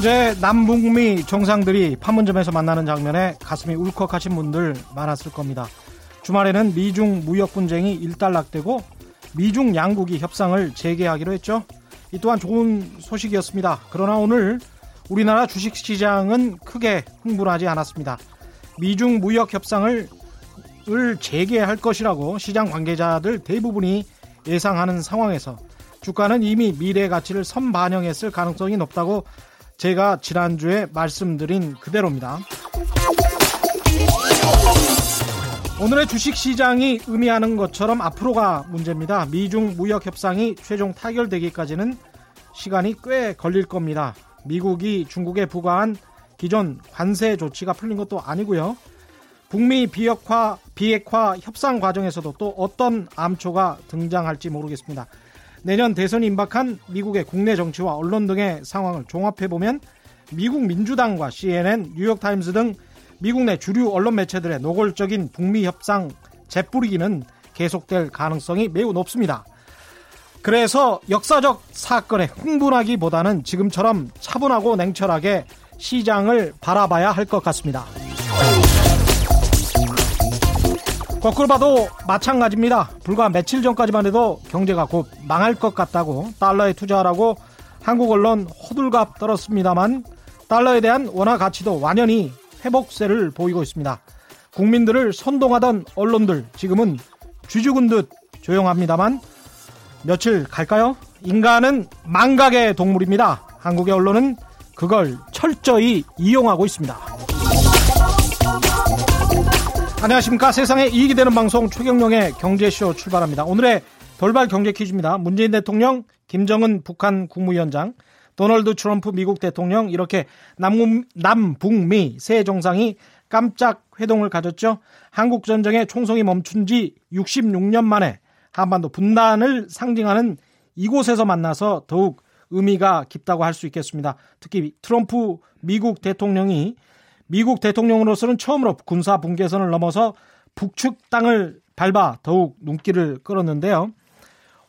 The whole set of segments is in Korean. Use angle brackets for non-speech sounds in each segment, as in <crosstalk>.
어제 남북미 정상들이 판문점에서 만나는 장면에 가슴이 울컥하신 분들 많았을 겁니다. 주말에는 미중 무역 분쟁이 일단락되고 미중 양국이 협상을 재개하기로 했죠. 이 또한 좋은 소식이었습니다. 그러나 오늘 우리나라 주식시장은 크게 흥분하지 않았습니다. 미중 무역 협상을 재개할 것이라고 시장 관계자들 대부분이 예상하는 상황에서 주가는 이미 미래 가치를 선반영했을 가능성이 높다고 제가 지난주에 말씀드린 그대로입니다. 오늘의 주식 시장이 의미하는 것처럼 앞으로가 문제입니다. 미중 무역 협상이 최종 타결되기까지는 시간이 꽤 걸릴 겁니다. 미국이 중국에 부과한 기존 관세 조치가 풀린 것도 아니고요. 북미 비핵화, 비핵화 협상 과정에서도 또 어떤 암초가 등장할지 모르겠습니다. 내년 대선이 임박한 미국의 국내 정치와 언론 등의 상황을 종합해보면 미국 민주당과 CNN, 뉴욕타임스 등 미국 내 주류 언론 매체들의 노골적인 북미 협상 재뿌리기는 계속될 가능성이 매우 높습니다. 그래서 역사적 사건에 흥분하기보다는 지금처럼 차분하고 냉철하게 시장을 바라봐야 할 것 같습니다. 거꾸로 봐도 마찬가지입니다. 불과 며칠 전까지만 해도 경제가 곧 망할 것 같다고 달러에 투자하라고 한국 언론 호들갑 떨었습니다만 달러에 대한 원화 가치도 완연히 회복세를 보이고 있습니다. 국민들을 선동하던 언론들 지금은 쥐죽은 듯 조용합니다만 며칠 갈까요? 인간은 망각의 동물입니다. 한국의 언론은 그걸 철저히 이용하고 있습니다. 안녕하십니까. 세상에 이익이 되는 방송 최경령의 경제쇼 출발합니다. 오늘의 돌발 경제 퀴즈입니다. 문재인 대통령, 김정은 북한 국무위원장, 도널드 트럼프 미국 대통령 이렇게 남북, 남북미 세 정상이 깜짝 회동을 가졌죠. 한국 전쟁의 총성이 멈춘 지 66년 만에 한반도 분단을 상징하는 이곳에서 만나서 더욱 의미가 깊다고 할 수 있겠습니다. 특히 트럼프 미국 대통령이 미국 대통령으로서는 처음으로 군사 분계선을 넘어서 북측 땅을 밟아 더욱 눈길을 끌었는데요.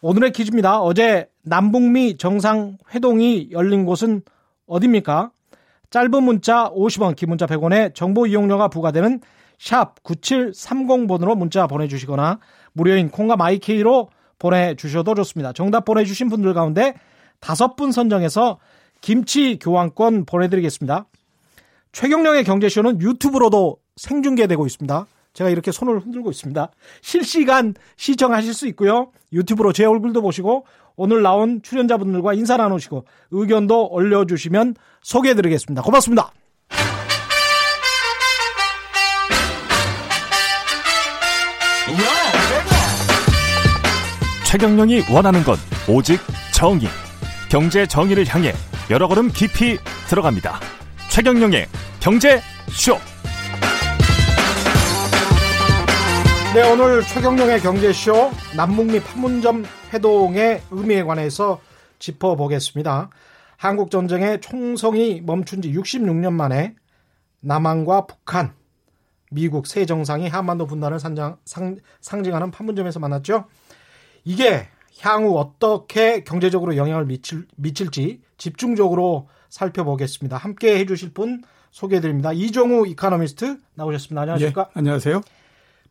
오늘의 퀴즈입니다. 어제 남북미 정상회동이 열린 곳은 어디입니까? 짧은 문자 50원, 긴 문자 100원에 정보 이용료가 부과되는 샵 9730번으로 문자 보내주시거나 무료인 콩과 마이케이로 보내주셔도 좋습니다. 정답 보내주신 분들 가운데 다섯 분 선정해서 김치 교환권 보내드리겠습니다. 최경령의 경제쇼는 유튜브로도 생중계되고 있습니다. 제가 이렇게 손을 흔들고 있습니다. 실시간 시청하실 수 있고요. 유튜브로 제 얼굴도 보시고 오늘 나온 출연자분들과 인사 나누시고 의견도 올려주시면 소개해드리겠습니다. 고맙습니다. 최경령이 원하는 건 오직 정의. 경제 정의를 향해 여러 걸음 깊이 들어갑니다. 최경령의 경제 쇼. 네, 오늘 최경령의 경제쇼 남북미 판문점 회동의 의미에 관해서 짚어보겠습니다. 한국 전쟁의 총성이 멈춘 지 66년 만에 남한과 북한, 미국 세 정상이 한반도 분단을 상장, 상, 상징하는 판문점에서 만났죠. 이게 향후 어떻게 경제적으로 영향을 미칠, 미칠지 집중적으로 살펴보겠습니다. 함께 해주실 분 소개해드립니다. 이종우 이카노미스트 나오셨습니다. 안녕하십니까? 예, 안녕하세요.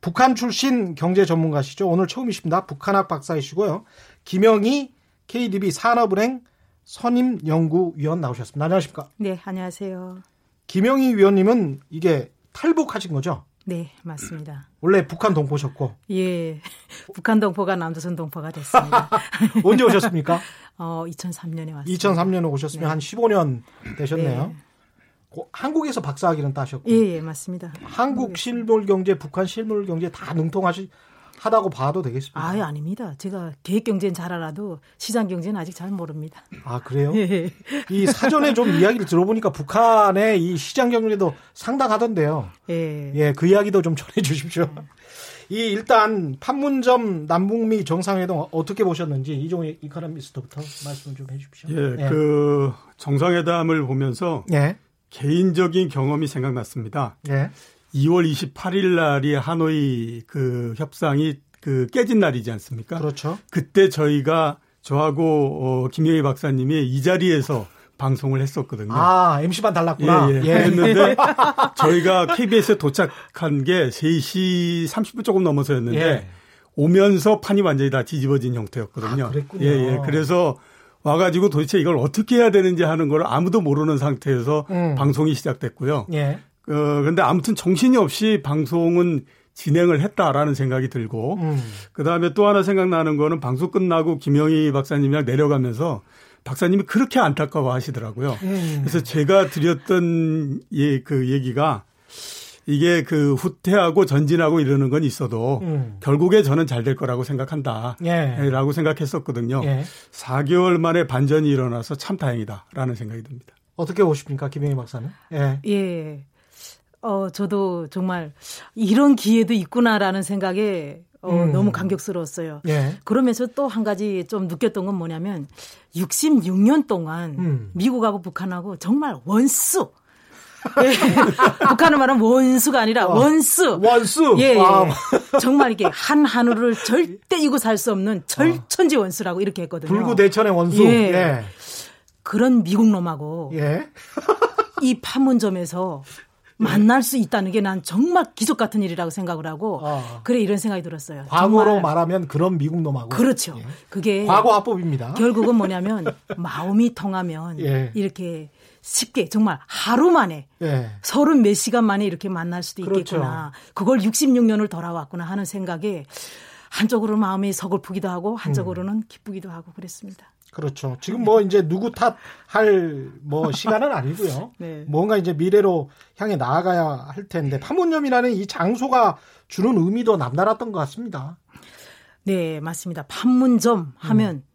북한 출신 경제 전문가시죠. 오늘 처음이십니다. 북한학 박사이시고요. 김영희 KDB 산업은행 선임연구위원 나오셨습니다. 안녕하십니까? 네, 안녕하세요. 김영희 위원님은 이게 탈북하신 거죠? 네, 맞습니다. 원래 북한 동포셨고. 예. <laughs> 북한 동포가 남조선 동포가 됐습니다. <laughs> 언제 오셨습니까? 어, 2003년에 왔습니다. 2003년에 오셨으면 네. 한 15년 되셨네요. 네. 한국에서 박사학위는 따셨고. 예, 예, 맞습니다. 한국 실물 경제, 북한 실물 경제 다 능통하시 하다고 봐도 되겠습니다. 아, 아닙니다. 제가 계획 경제는 잘 알아도 시장 경제는 아직 잘 모릅니다. 아, 그래요? 예. 이 사전에 좀 이야기를 들어보니까 북한의 이 시장 경제도 상당하던데요. 예. 예, 그 이야기도 좀 전해 주십시오. 이 일단 판문점 남북미 정상회동 어떻게 보셨는지 이종희 이카노미스트부터 말씀 좀 해주십시오. 예, 예, 그 정상회담을 보면서 예. 개인적인 경험이 생각났습니다. 예. 2월 28일 날이 하노이 그 협상이 그 깨진 날이지 않습니까? 그렇죠. 그때 저희가 저하고 어, 김영희 박사님이 이 자리에서 방송을 했었거든요. 아, MC만 달랐구나. 예, 예. 예. 그랬는데 저희가 KBS에 도착한 게 3시 30분 조금 넘어서였는데 예. 오면서 판이 완전히 다 뒤집어진 형태였거든요. 아, 그랬군요. 예, 예. 그래서 와가지고 도대체 이걸 어떻게 해야 되는지 하는 걸 아무도 모르는 상태에서 음. 방송이 시작됐고요. 예. 어, 근데 아무튼 정신이 없이 방송은 진행을 했다라는 생각이 들고, 음. 그 다음에 또 하나 생각나는 거는 방송 끝나고 김영희 박사님이랑 내려가면서 박사님이 그렇게 안타까워 하시더라고요. 음. 그래서 제가 드렸던 예, 그 얘기가 이게 그 후퇴하고 전진하고 이러는 건 있어도 음. 결국에 저는 잘 될 거라고 생각한다. 예. 라고 생각했었거든요. 예. 4개월 만에 반전이 일어나서 참 다행이다라는 생각이 듭니다. 어떻게 보십니까, 김영희 박사는? 예. 예. 어, 저도 정말 이런 기회도 있구나라는 생각에 어, 음. 너무 감격스러웠어요. 예. 그러면서 또 한 가지 좀 느꼈던 건 뭐냐면 66년 동안 음. 미국하고 북한하고 정말 원수 예. <laughs> 북한을 말하면 원수가 아니라 어. 원수. 원수. 예, 예. 아. 정말 이게 한 하늘을 절대 이고 살 수 없는 절천지 원수라고 이렇게 했거든요. 불구 대천의 원수. 예. 예. 그런 미국 놈하고 예. 이 판문점에서 만날 수 있다는 게 난 정말 기적 같은 일이라고 생각을 하고 어. 그래 이런 생각이 들었어요. 과거로. 말하면 그런 미국 놈하고 그렇죠. 예. 그게 과거 화법입니다. 결국은 뭐냐면 <laughs> 마음이 통하면 예. 이렇게 쉽게 정말 하루 만에 예. 서른 몇 시간 만에 이렇게 만날 수도 그렇죠. 있겠구나. 그걸 66년을 돌아왔구나 하는 생각에 한쪽으로 마음이 서글프기도 하고 한쪽으로는 음. 기쁘기도 하고 그랬습니다. 그렇죠. 지금 뭐 이제 누구 탓할 뭐 시간은 아니고요. <laughs> 네. 뭔가 이제 미래로 향해 나아가야 할 텐데 판문점이라는 이 장소가 주는 의미도 남달랐던 것 같습니다. 네, 맞습니다. 판문점 하면 음.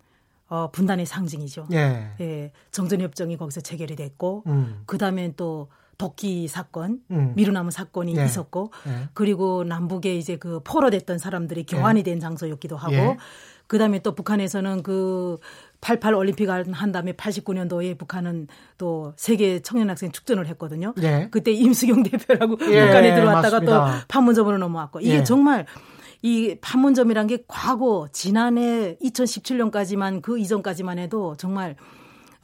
어, 분단의 상징이죠. 예. 예. 정전협정이 거기서 체결이 됐고, 음. 그 다음엔 또 도끼 사건, 음. 미루나무 사건이 예. 있었고, 예. 그리고 남북에 이제 그 포로됐던 사람들이 교환이 예. 된 장소였기도 하고, 예. 그 다음에 또 북한에서는 그 88 올림픽 한 다음에 89년도에 북한은 또 세계 청년 학생 축전을 했거든요. 예. 그때 임수경 <laughs> 대표라고 북한에 들어왔다가 맞습니다. 또 판문점으로 넘어왔고, 이게 정말 이 판문점이란 게 과거 지난해 2017년까지만 그 이전까지만 해도 정말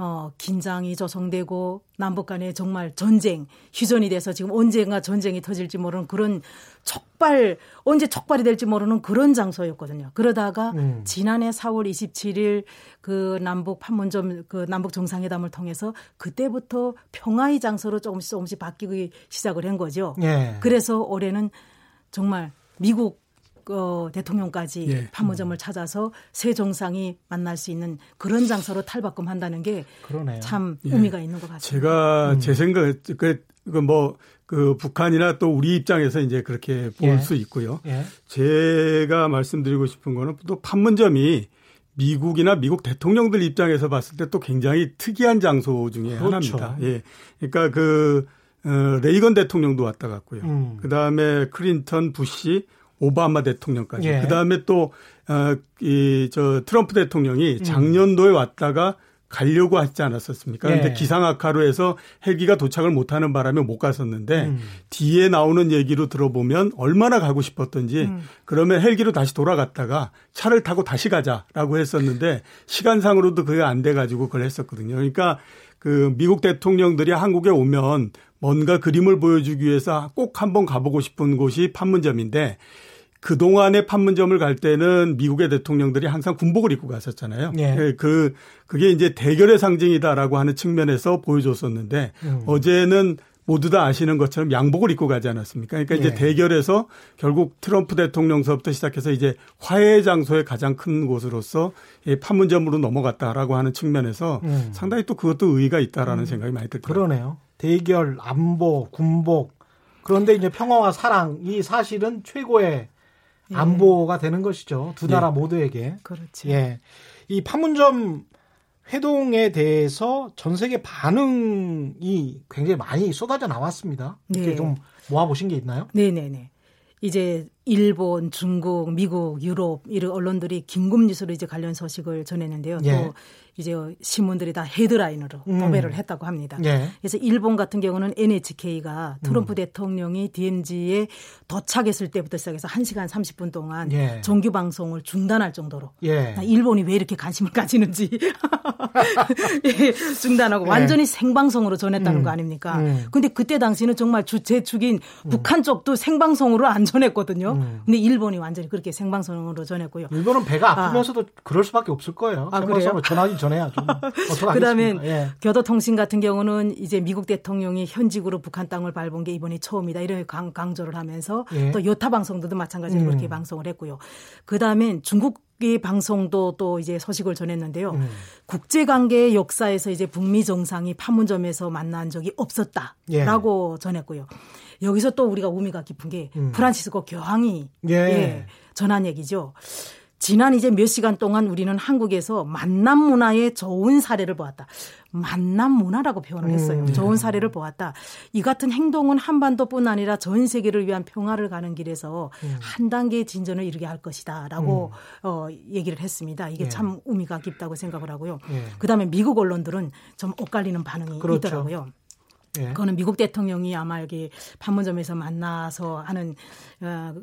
어, 긴장이 조성되고 남북 간에 정말 전쟁, 휴전이 돼서 지금 언젠가 전쟁이 터질지 모르는 그런 촉발, 언제 촉발이 될지 모르는 그런 장소였거든요. 그러다가 음. 지난해 4월 27일 그 남북 판문점 그 남북 정상회담을 통해서 그때부터 평화의 장소로 조금씩 조금씩 바뀌기 시작을 한 거죠. 예. 그래서 올해는 정말 미국 어, 대통령까지 예. 판문점을 찾아서 새 정상이 만날 수 있는 그런 장소로 탈바꿈한다는 게 참 의미가 예. 있는 것 같습니다. 제가 음. 제 생각 그, 그 뭐, 그 북한이나 또 우리 입장에서 이제 그렇게 볼수 예. 있고요. 예. 제가 말씀드리고 싶은 거는 또 판문점이 미국이나 미국 대통령들 입장에서 봤을 때 또 굉장히 특이한 장소 중에 그렇죠. 하나입니다. 예. 그러니까 그, 어, 레이건 대통령도 왔다 갔고요. 음. 그 다음에 클린턴, 부시, 오바마 대통령까지. 예. 그 다음에 또, 어, 이, 저, 트럼프 대통령이 음. 작년도에 왔다가 가려고 하지 않았었습니까? 그런데 예. 기상악화로 해서 헬기가 도착을 못하는 바람에 못 갔었는데 음. 뒤에 나오는 얘기로 들어보면 얼마나 가고 싶었던지 음. 그러면 헬기로 다시 돌아갔다가 차를 타고 다시 가자라고 했었는데 시간상으로도 그게 안 돼가지고 그걸 했었거든요. 그러니까 그 미국 대통령들이 한국에 오면 뭔가 그림을 보여주기 위해서 꼭 한번 가보고 싶은 곳이 판문점인데 그동안의 판문점을 갈 때는 미국의 대통령들이 항상 군복을 입고 갔었잖아요. 예. 예. 그, 그게 이제 대결의 상징이다라고 하는 측면에서 보여줬었는데 음. 어제는 모두 다 아시는 것처럼 양복을 입고 가지 않았습니까? 그러니까 이제 예. 대결에서 결국 트럼프 대통령서부터 시작해서 이제 화해 장소의 가장 큰 곳으로서 판문점으로 넘어갔다라고 하는 측면에서 음. 상당히 또 그것도 의의가 있다라는 음. 생각이 많이 들더라고요. 그러네요. 대결, 안보, 군복 그런데 이제 평화와 사랑 이 사실은 최고의 예. 안보가 되는 것이죠. 두 나라 예. 모두에게. 그렇죠. 예. 이 판문점 회동에 대해서 전 세계 반응이 굉장히 많이 쏟아져 나왔습니다. 이렇게 네. 좀 모아보신 게 있나요? 네네네. 이제 일본, 중국, 미국, 유럽 이런 언론들이 긴급 뉴스로 이제 관련 소식을 전했는데요. 예. 또 이제 신문들이 다 헤드라인으로 음. 도배를 했다고 합니다. 예. 그래서 일본 같은 경우는 NHK가 트럼프 음. 대통령이 DMZ에 도착했을 때부터 시작해서 1시간 30분 동안 예. 정규 방송을 중단할 정도로 예. 일본이 왜 이렇게 관심을 <laughs> 가지는지 <laughs> 예, 중단하고 예. 완전히 생방송으로 전했다는 음. 거 아닙니까? 음. 근데 그때 당시는 정말 주최 측인 음. 북한 쪽도 생방송으로 안 전했거든요. 음. 근데 일본이 완전히 그렇게 생방송으로 전했고요. 일본은 배가 아. 아프면서도 아. 그럴 수밖에 없을 거예요. 아, 생방송으로 전하기 전해야죠. <laughs> 그다음에 예. 교도통신 같은 경우는 이제 미국 대통령이 현직으로 북한 땅을 밟은 게 이번이 처음이다 이런 강, 강조를 하면서 예. 또 여타 방송들도 마찬가지로 음. 그렇게 방송을 했고요. 그다음에 중국 이 방송도 또 이제 소식을 전했는데요. 음. 국제 관계의 역사에서 이제 북미 정상이 판문점에서 만난 적이 없었다라고 예. 전했고요. 여기서 또 우리가 의미가 깊은 게 음. 프란치스코 교황이 예. 예, 전한 얘기죠. 지난 이제 몇 시간 동안 우리는 한국에서 만남 문화의 좋은 사례를 보았다. 만남 문화라고 표현을 했어요. 음, 네. 좋은 사례를 보았다. 이 같은 행동은 한반도뿐 아니라 전 세계를 위한 평화를 가는 길에서 음. 한 단계 진전을 이루게 할 것이다라고 음. 어, 얘기를 했습니다. 이게 네. 참 의미가 깊다고 생각을 하고요. 네. 그다음에 미국 언론들은 좀 엇갈리는 반응이 그렇죠. 있더라고요. 예. 그거는 미국 대통령이 아마 여기 판문점에서 만나서 하는 어,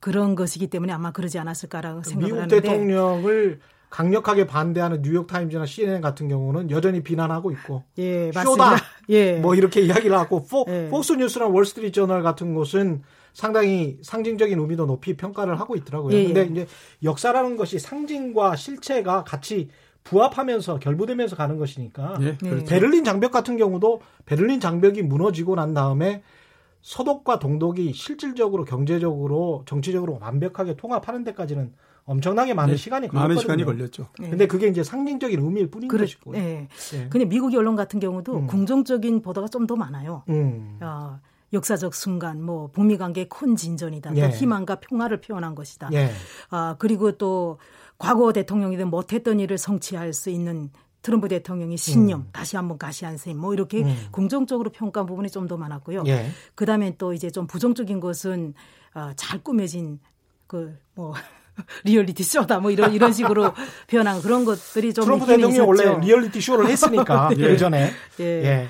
그런 것이기 때문에 아마 그러지 않았을까라고 생각을 미국 하는데 미국 대통령을 강력하게 반대하는 뉴욕 타임즈나 CNN 같은 경우는 여전히 비난하고 있고 예, 쇼다 <laughs> 예. 뭐 이렇게 이야기를 하고 포, 예. 폭스 뉴스나 월스트리트 저널 같은 곳은 상당히 상징적인 의미도 높이 평가를 하고 있더라고요. 예, 근데 예. 이제 역사라는 것이 상징과 실체가 같이 부합하면서 결부되면서 가는 것이니까 예, 그렇죠. 베를린 장벽 같은 경우도 베를린 장벽이 무너지고 난 다음에 서독과 동독이 실질적으로 경제적으로 정치적으로 완벽하게 통합하는 데까지는 엄청나게 많은 네, 시간이 걸렸거든요. 많은 시간이 걸렸죠. 네. 근데 그게 이제 상징적인 의미일 뿐인 그래, 것이고. 네. 네. 근데 미국 언론 같은 경우도 음. 긍정적인 보도가 좀 더 많아요. 음. 어, 역사적 순간, 뭐 북미 관계의 큰 진전이다. 예. 또 희망과 평화를 표현한 것이다. 예. 아 그리고 또 과거 대통령이든 못했던 일을 성취할 수 있는 트럼프 대통령의 신념 음. 다시 한번 과시한 셈 뭐 이렇게 음. 긍정적으로 평가한 부분이 좀 더 많았고요. 예. 그다음에 또 이제 좀 부정적인 것은 어, 잘 꾸며진 그뭐 <laughs> 리얼리티 쇼다 뭐 이런 이런 식으로 <laughs> 표현한 그런 것들이 좀 트럼프 대통령 원래 리얼리티 쇼를 했으니까 <laughs> 네. 그 전에 예. 예.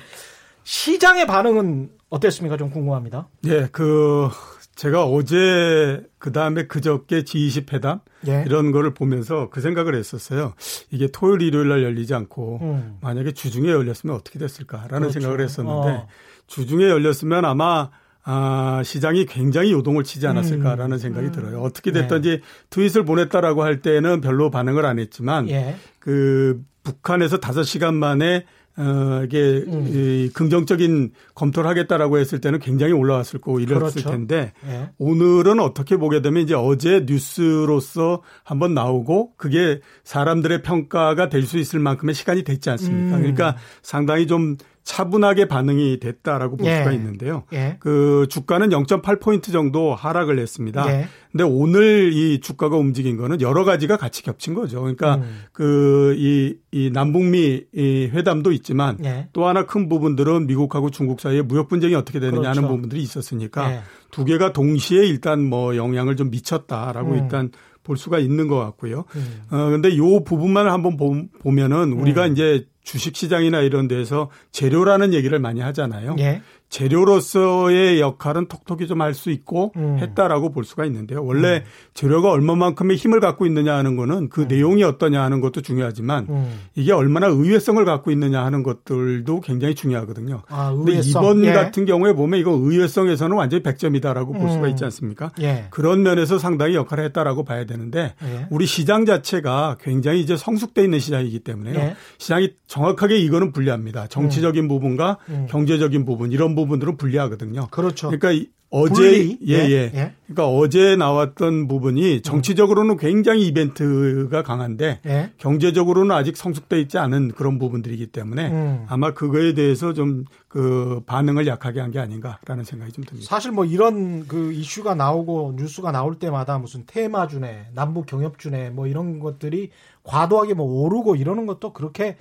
시장의 반응은 어땠습니까? 좀 궁금합니다. 예, 그 제가 어제 그 다음에 그저께 G20 회담 예. 이런 거를 보면서 그 생각을 했었어요. 이게 토요일 일요일 날 열리지 않고 음. 만약에 주중에 열렸으면 어떻게 됐을까라는 그렇죠. 생각을 했었는데 어. 주중에 열렸으면 아마 아, 시장이 굉장히 요동을 치지 않았을까라는 음. 생각이 음. 들어요. 어떻게 됐든지 네. 트윗을 보냈다라고 할 때는 별로 반응을 안 했지만 예. 그 북한에서 5시간 만에 어, 이게 음. 이 긍정적인 검토를 하겠다라고 했을 때는 굉장히 올라왔을 거고 이랬을 그렇죠. 텐데 예. 오늘은 어떻게 보게 되면 이제 어제 뉴스로서 한번 나오고 그게 사람들의 평가가 될 수 있을 만큼의 시간이 됐지 않습니까? 음. 그러니까 상당히 좀 차분하게 반응이 됐다라고 볼 예. 수가 있는데요. 예. 그 주가는 0.8포인트 정도 하락을 했습니다. 예. 근데 오늘 이 주가가 움직인 거는 여러 가지가 같이 겹친 거죠. 그러니까 음. 그이 이 남북미 이 회담도 있지만 예. 또 하나 큰 부분들은 미국하고 중국 사이에 무역 분쟁이 어떻게 되느냐 그렇죠. 하는 부분들이 있었으니까 예. 두 개가 동시에 일단 뭐 영향을 좀 미쳤다라고 음. 일단 볼 수가 있는 것 같고요. 음. 어 근데 요 부분만 한번 보면은 우리가 음. 이제 주식 시장이나 이런 데서 재료라는 얘기를 많이 하잖아요. 예. 재료로서의 역할은 톡톡히 좀 할 수 있고 음. 했다라고 볼 수가 있는데요. 원래 음. 재료가 얼마만큼의 힘을 갖고 있느냐 하는 거는 그 음. 내용이 어떠냐 하는 것도 중요하지만 음. 이게 얼마나 의외성을 갖고 있느냐 하는 것들도 굉장히 중요하거든요. 아, 근데 이번 예. 같은 경우에 보면 이거 의외성에서는 완전히 100점이다라고 볼 수가 음. 있지 않습니까? 예. 그런 면에서 상당히 역할을 했다라고 봐야 되는데 예. 우리 시장 자체가 굉장히 이제 성숙돼 있는 시장이기 때문에요. 예. 시장이 정확하게 이거는 분리합니다. 정치적인 음. 부분과 경제적인 부분 이런 부분들은 분리하거든요. 그렇죠. 그러니까 어제 예예. 예, 예. 예. 그러니까 어제 나왔던 부분이 정치적으로는 굉장히 이벤트가 강한데 예. 경제적으로는 아직 성숙돼 있지 않은 그런 부분들이기 때문에 음. 아마 그거에 대해서 좀 그 반응을 약하게 한 게 아닌가라는 생각이 좀 듭니다. 사실 뭐 이런 그 이슈가 나오고 뉴스가 나올 때마다 무슨 테마주네, 남북 경협주네 뭐 이런 것들이 과도하게 뭐 오르고 이러는 것도 그렇게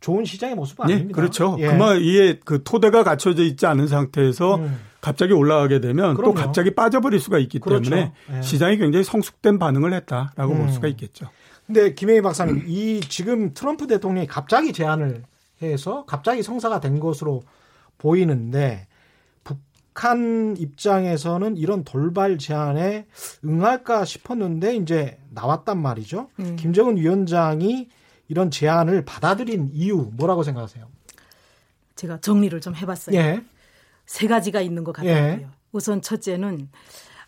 좋은 시장의 모습은 네, 아닙니다. 그렇죠. 예. 그만 이게 그 토대가 갖춰져 있지 않은 상태에서 음. 갑자기 올라가게 되면 그럼요. 또 갑자기 빠져버릴 수가 있기 그렇죠. 때문에 네. 시장이 굉장히 성숙된 반응을 했다라고 음. 볼 수가 있겠죠. 근데 김혜희 박사님, 이 지금 트럼프 대통령이 갑자기 제안을 해서 갑자기 성사가 된 것으로 보이는데 북한 입장에서는 이런 돌발 제안에 응할까 싶었는데 이제 나왔단 말이죠. 음. 김정은 위원장이 이런 제안을 받아들인 이유 뭐라고 생각하세요? 제가 정리를 좀 해봤어요. 예. 세 가지가 있는 것 같아요. 예. 우선 첫째는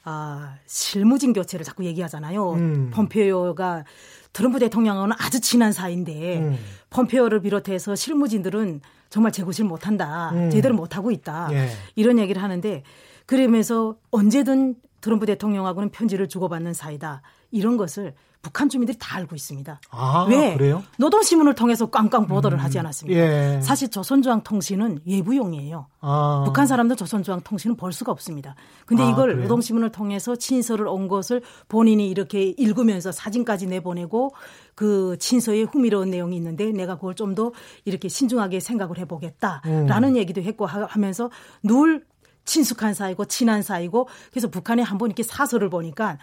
아, 실무진 교체를 자꾸 얘기하잖아요. 음. 폼페이오가 트럼프 대통령하고는 아주 친한 사이인데 음. 폼페이오를 비롯해서 실무진들은 정말 재구실 못한다. 음. 제대로 못하고 있다. 예. 이런 얘기를 하는데 그러면서 언제든 트럼프 대통령하고는 편지를 주고받는 사이다. 이런 것을 북한 주민들이 다 알고 있습니다. 아, 왜? 그래요? 노동신문을 통해서 꽝꽝 보도를 음, 하지 않았습니까? 예. 사실 조선중앙통신은 외부용이에요. 아. 북한 사람들 조선중앙통신은 볼 수가 없습니다. 근데 아, 이걸 그래요? 노동신문을 통해서 친서를 온 것을 본인이 이렇게 읽으면서 사진까지 내보내고 그 친서에 흥미로운 내용이 있는데 내가 그걸 좀 더 이렇게 신중하게 생각을 해보겠다라는 음. 얘기도 했고 하면서 늘 친숙한 사이고 친한 사이고 그래서 북한에 한번 이렇게 사설을 보니까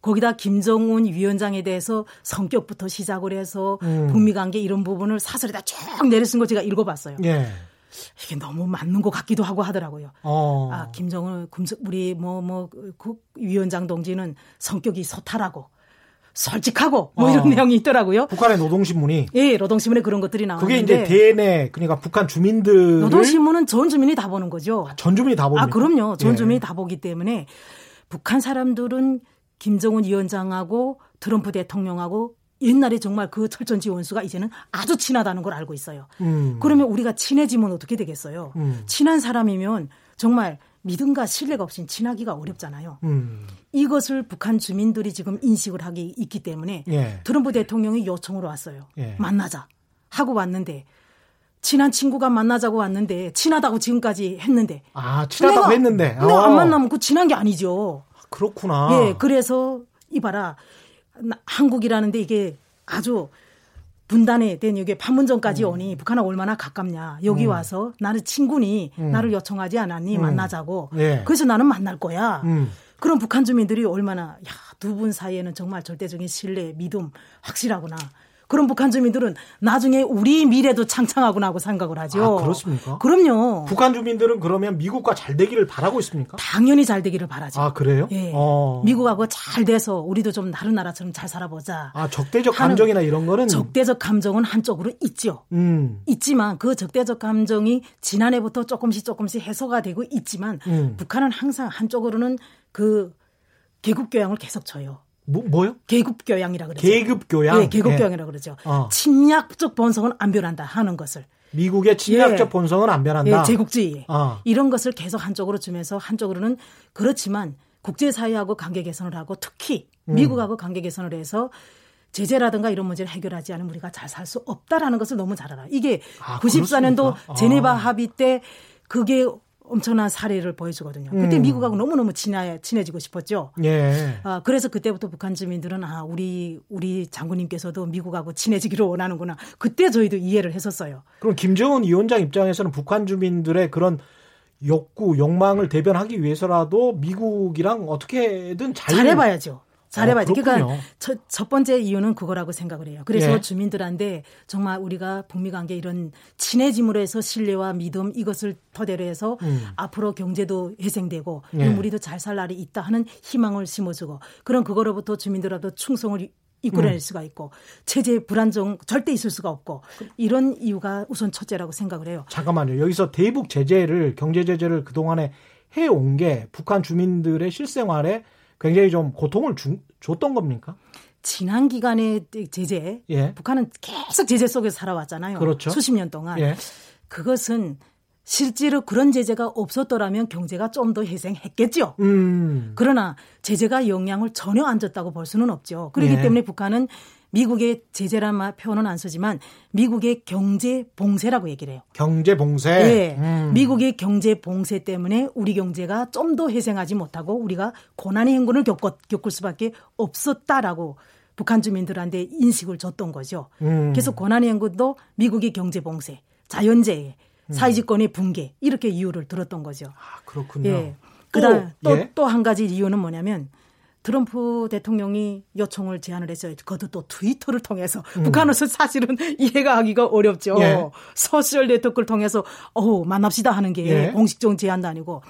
거기다 김정은 위원장에 대해서 성격부터 시작을 해서 음. 북미 관계 이런 부분을 사설에다 쭉 내려쓴 거 제가 읽어봤어요. 예. 이게 너무 맞는 것 같기도 하고 하더라고요. 어. 아 김정은 우리 뭐뭐 국 위원장 동지는 성격이 소탈하고 솔직하고 뭐 이런 어. 내용이 있더라고요. 북한의 노동신문이 예, 노동신문에 그런 것들이 나오는데 그게 이제 대내 그러니까 북한 주민들 노동신문은 전 주민이 다 보는 거죠. 아, 전 주민이 다 보는 아, 그럼요. 전 예. 주민이 예. 다 보기 때문에 북한 사람들은 김정은 위원장하고 트럼프 대통령하고 옛날에 정말 그 철전지 원수가 이제는 아주 친하다는 걸 알고 있어요. 음. 그러면 우리가 친해지면 어떻게 되겠어요? 음. 친한 사람이면 정말 믿음과 신뢰가 없인 친하기가 어렵잖아요. 음. 이것을 북한 주민들이 지금 인식을 하기 있기 때문에 예. 트럼프 대통령이 요청으로 왔어요. 예. 만나자 하고 왔는데 친한 친구가 만나자고 왔는데 친하다고 지금까지 했는데 아 친하다고 했는데 내가 안 어. 만나면 그 친한 게 아니죠. 그렇구나. 예, 그래서 이봐라 한국이라는데 이게 아주 분단에 된 여기 판문점까지 음. 오니 북한하 얼마나 가깝냐. 여기 음. 와서 나는 친구니 음. 나를 요청하지 않았니 음. 만나자고. 예. 그래서 나는 만날 거야. 음. 그럼 북한 주민들이 얼마나 야 두 분 사이에는 정말 절대적인 신뢰, 믿음 확실하구나. 그런 북한 주민들은 나중에 우리 미래도 창창하구나 하고 생각을 하죠. 아, 그렇습니까? 그럼요. 북한 주민들은 그러면 미국과 잘 되기를 바라고 있습니까? 당연히 잘 되기를 바라죠. 아, 그래요? 예. 어. 미국하고 잘 돼서 우리도 좀 다른 나라처럼 잘 살아보자. 아, 적대적 감정이나 이런 거는? 적대적 감정은 한쪽으로 있죠. 음. 있지만 그 적대적 감정이 지난해부터 조금씩 조금씩 해소가 되고 있지만 음. 북한은 항상 한쪽으로는 그 개국 교양을 계속 쳐요. 뭐, 뭐요? 계급 교양이라 그러죠. 계급 교양. 예, 계급 예. 교양이라 그러죠. 어. 침략적 본성은 안 변한다 하는 것을. 미국의 침략적 예. 본성은 안 변한다. 예, 제국주의. 어. 이런 것을 계속 한쪽으로 주면서 한쪽으로는 그렇지만 국제사회하고 관계 개선을 하고 특히 음. 미국하고 관계 개선을 해서 제재라든가 이런 문제를 해결하지 않으면 우리가 잘 살 수 없다라는 것을 너무 잘 알아. 이게 아, 94년도 그렇습니까? 제네바 아. 합의 때 그게 엄청난 사례를 보여주거든요. 그때 음. 미국하고 너무너무 친해, 친해 지고 싶었죠. 예. 아, 그래서 그때부터 북한 주민들은 아, 우리, 우리 장군님께서도 미국하고 친해지기를 원하는구나. 그때 저희도 이해를 했었어요. 그럼 김정은 위원장 입장에서는 북한 주민들의 그런 욕구, 욕망을 대변하기 위해서라도 미국이랑 어떻게든 잘 잘해봐야죠. 잘해봐야지. 아, 그러니까 첫, 첫 번째 이유는 그거라고 생각을 해요. 그래서 예. 주민들한테 정말 우리가 북미 관계 이런 친해짐으로 해서 신뢰와 믿음 이것을 토대로 해서 음. 앞으로 경제도 회생되고 예. 우리도 잘 살 날이 있다 하는 희망을 심어주고 그런 그거로부터 주민들하고 충성을 이끌어낼 음. 수가 있고 체제 불안정 절대 있을 수가 없고 이런 이유가 우선 첫째라고 생각을 해요. 잠깐만요. 여기서 대북 제재를 경제 제재를 그 동안에 해온 게 북한 주민들의 실생활에 굉장히 좀 고통을 주, 줬던 겁니까? 지난 기간의 제재, 예. 북한은 계속 제재 속에서 살아왔잖아요. 그렇죠. 수십 년 동안. 예. 그것은 실제로 그런 제재가 없었더라면 경제가 좀 더 회생했겠죠. 음. 그러나 제재가 영향을 전혀 안 줬다고 볼 수는 없죠. 그렇기 예. 때문에 북한은 미국의 제재란 말 표현은 안 쓰지만 미국의 경제 봉쇄라고 얘기를 해요. 경제 봉쇄. 네. 음. 미국의 경제 봉쇄 때문에 우리 경제가 좀 더 회생하지 못하고 우리가 고난의 행군을 겪었, 겪을 수밖에 없었다라고 북한 주민들한테 인식을 줬던 거죠. 음. 그래서 고난의 행군도 미국의 경제 봉쇄, 자연재해 음. 사회집권의 붕괴 이렇게 이유를 들었던 거죠. 아 그렇군요. 예. 그다음 또또한 예? 가지 이유는 뭐냐면 트럼프 대통령이 요청을 제안을 했어요. 그것도 또 트위터를 통해서 음. 북한으로서 사실은 <laughs> 이해가 하기가 어렵죠. 예. 소셜 네트워크를 통해서 어 만납시다 하는 게 예. 공식적인 제안도 아니고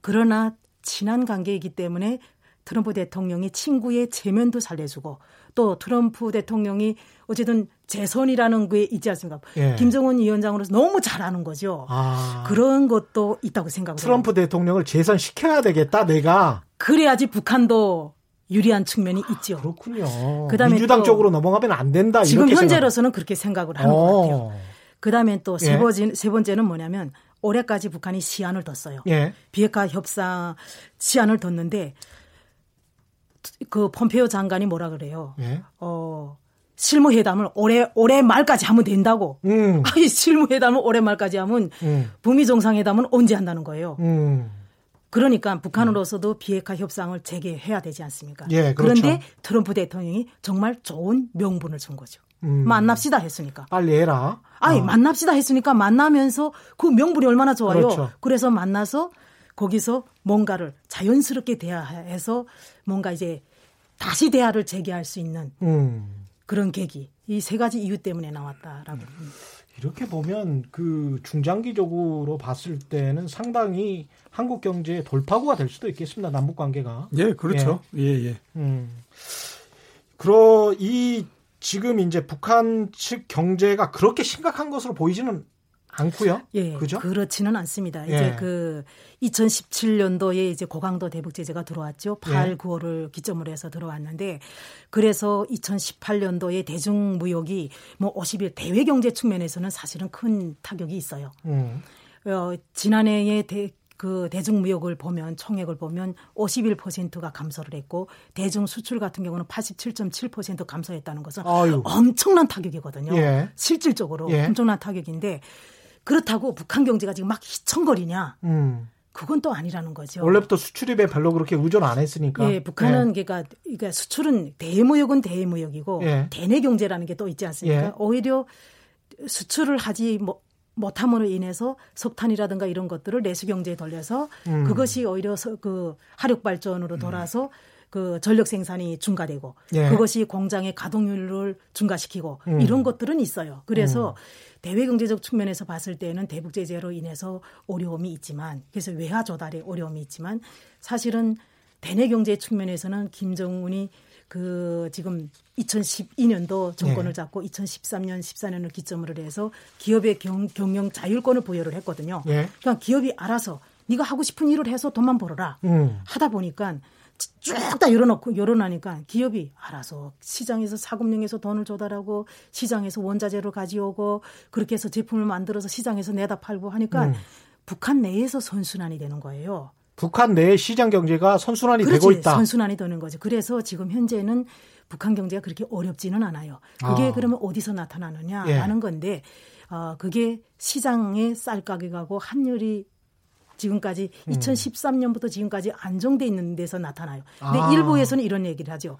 그러나 친한 관계이기 때문에 트럼프 대통령이 친구의 체면도 살려주고 또 트럼프 대통령이 어쨌든 재선이라는 게 있지 않습니까? 예. 김정은 위원장으로서 너무 잘하는 거죠. 아. 그런 것도 있다고 생각을 트럼프. 대통령을 재선시켜야 되겠다, 내가. 그래야지 북한도 유리한 측면이 있죠. 아, 그렇군요. 그다음에 민주당 쪽으로 넘어가면 안 된다. 지금 현재로서는 생각... 그렇게 생각을 하는 어. 것 같아요. 그다음에 또세 예. 번째 세 번째는 뭐냐면 올해까지 북한이 시한을 뒀어요. 예. 비핵화 협상 시한을 뒀는데 그 폼페이오 장관이 뭐라 그래요? 예. 어 실무 회담을 올해 올해 말까지 하면 된다고. 음. <laughs> 아니 실무 회담을 올해 말까지 하면 음. 북미 정상회담은 언제 한다는 거예요? 음. 그러니까 북한으로서도 비핵화 협상을 재개해야 되지 않습니까? 예, 그렇죠. 그런데 트럼프 대통령이 정말 좋은 명분을 준 거죠. 음. 만납시다 했으니까. 빨리 해라. 아니, 어. 만납시다 했으니까 만나면서 그 명분이 얼마나 좋아요. 그렇죠. 그래서 만나서 거기서 뭔가를 자연스럽게 대화해서 뭔가 이제 다시 대화를 재개할 수 있는 음. 그런 계기. 이 세 가지 이유 때문에 나왔다라고. 음. 이렇게 보면 그 중장기적으로 봤을 때는 상당히 한국 경제의 돌파구가 될 수도 있겠습니다. 남북 관계가. 예, 그렇죠. 예, 예. 예. 음. 그러 이 지금 이제 북한 측 경제가 그렇게 심각한 것으로 보이지는 않고요. 예, 그죠? 그렇지는 않습니다. 예. 이제 그 2017년도에 이제 고강도 대북 제재가 들어왔죠. 8, 예. 9월을 기점으로 해서 들어왔는데 그래서 2018년도에 대중 무역이 뭐 50일 대외 경제 측면에서는 사실은 큰 타격이 있어요. 음. 어, 지난해에 대, 그 대중무역을 보면 총액을 보면 51%가 감소를 했고 대중 수출 같은 경우는 87.7% 감소했다는 것은 아유. 엄청난 타격이거든요. 예. 실질적으로 예. 엄청난 타격인데 그렇다고 북한 경제가 지금 막 희청거리냐? 음. 그건 또 아니라는 거죠. 원래부터 수출입에 별로 그렇게 의존 안 했으니까. 예, 북한은 예. 그러니까, 그러니까 수출은 대무역은 대무역이고 예. 대내 경제라는 게 또 있지 않습니까? 예. 오히려 수출을 하지 뭐 못함으로 인해서 석탄이라든가 이런 것들을 내수 경제에 돌려서 음. 그것이 오히려 그 하력 발전으로 돌아서 음. 그 전력 생산이 증가되고 예. 그것이 공장의 가동률을 증가시키고 음. 이런 것들은 있어요. 그래서 음. 대외 경제적 측면에서 봤을 때는 대북 제재로 인해서 어려움이 있지만 그래서 외화 조달에 어려움이 있지만 사실은 대내 경제 측면에서는 김정은이 그 지금 2012년도 정권을 네. 잡고 2013년 14년을 기점으로 해서 기업의 경, 경영 자율권을 부여를 했거든요. 네. 그러니까 기업이 알아서 네가 하고 싶은 일을 해서 돈만 벌어라 음. 하다 보니까 쭉 다 열어놓고 열어놔니까 기업이 알아서 시장에서 사금융에서 돈을 조달하고 시장에서 원자재를 가져오고 그렇게 해서 제품을 만들어서 시장에서 내다 팔고 하니까 음. 북한 내에서 선순환이 되는 거예요. 북한 내 시장 경제가 선순환이 그렇지, 되고 있다. 선순환이 되는 거죠. 그래서 지금 현재는 북한 경제가 그렇게 어렵지는 않아요. 그게 아. 그러면 어디서 나타나느냐라는 예. 건데 어, 그게 시장의 쌀 가격하고 환율이 지금까지 음. 2013년부터 지금까지 안정돼 있는 데서 나타나요. 근데 아. 일부에서는 이런 얘기를 하죠.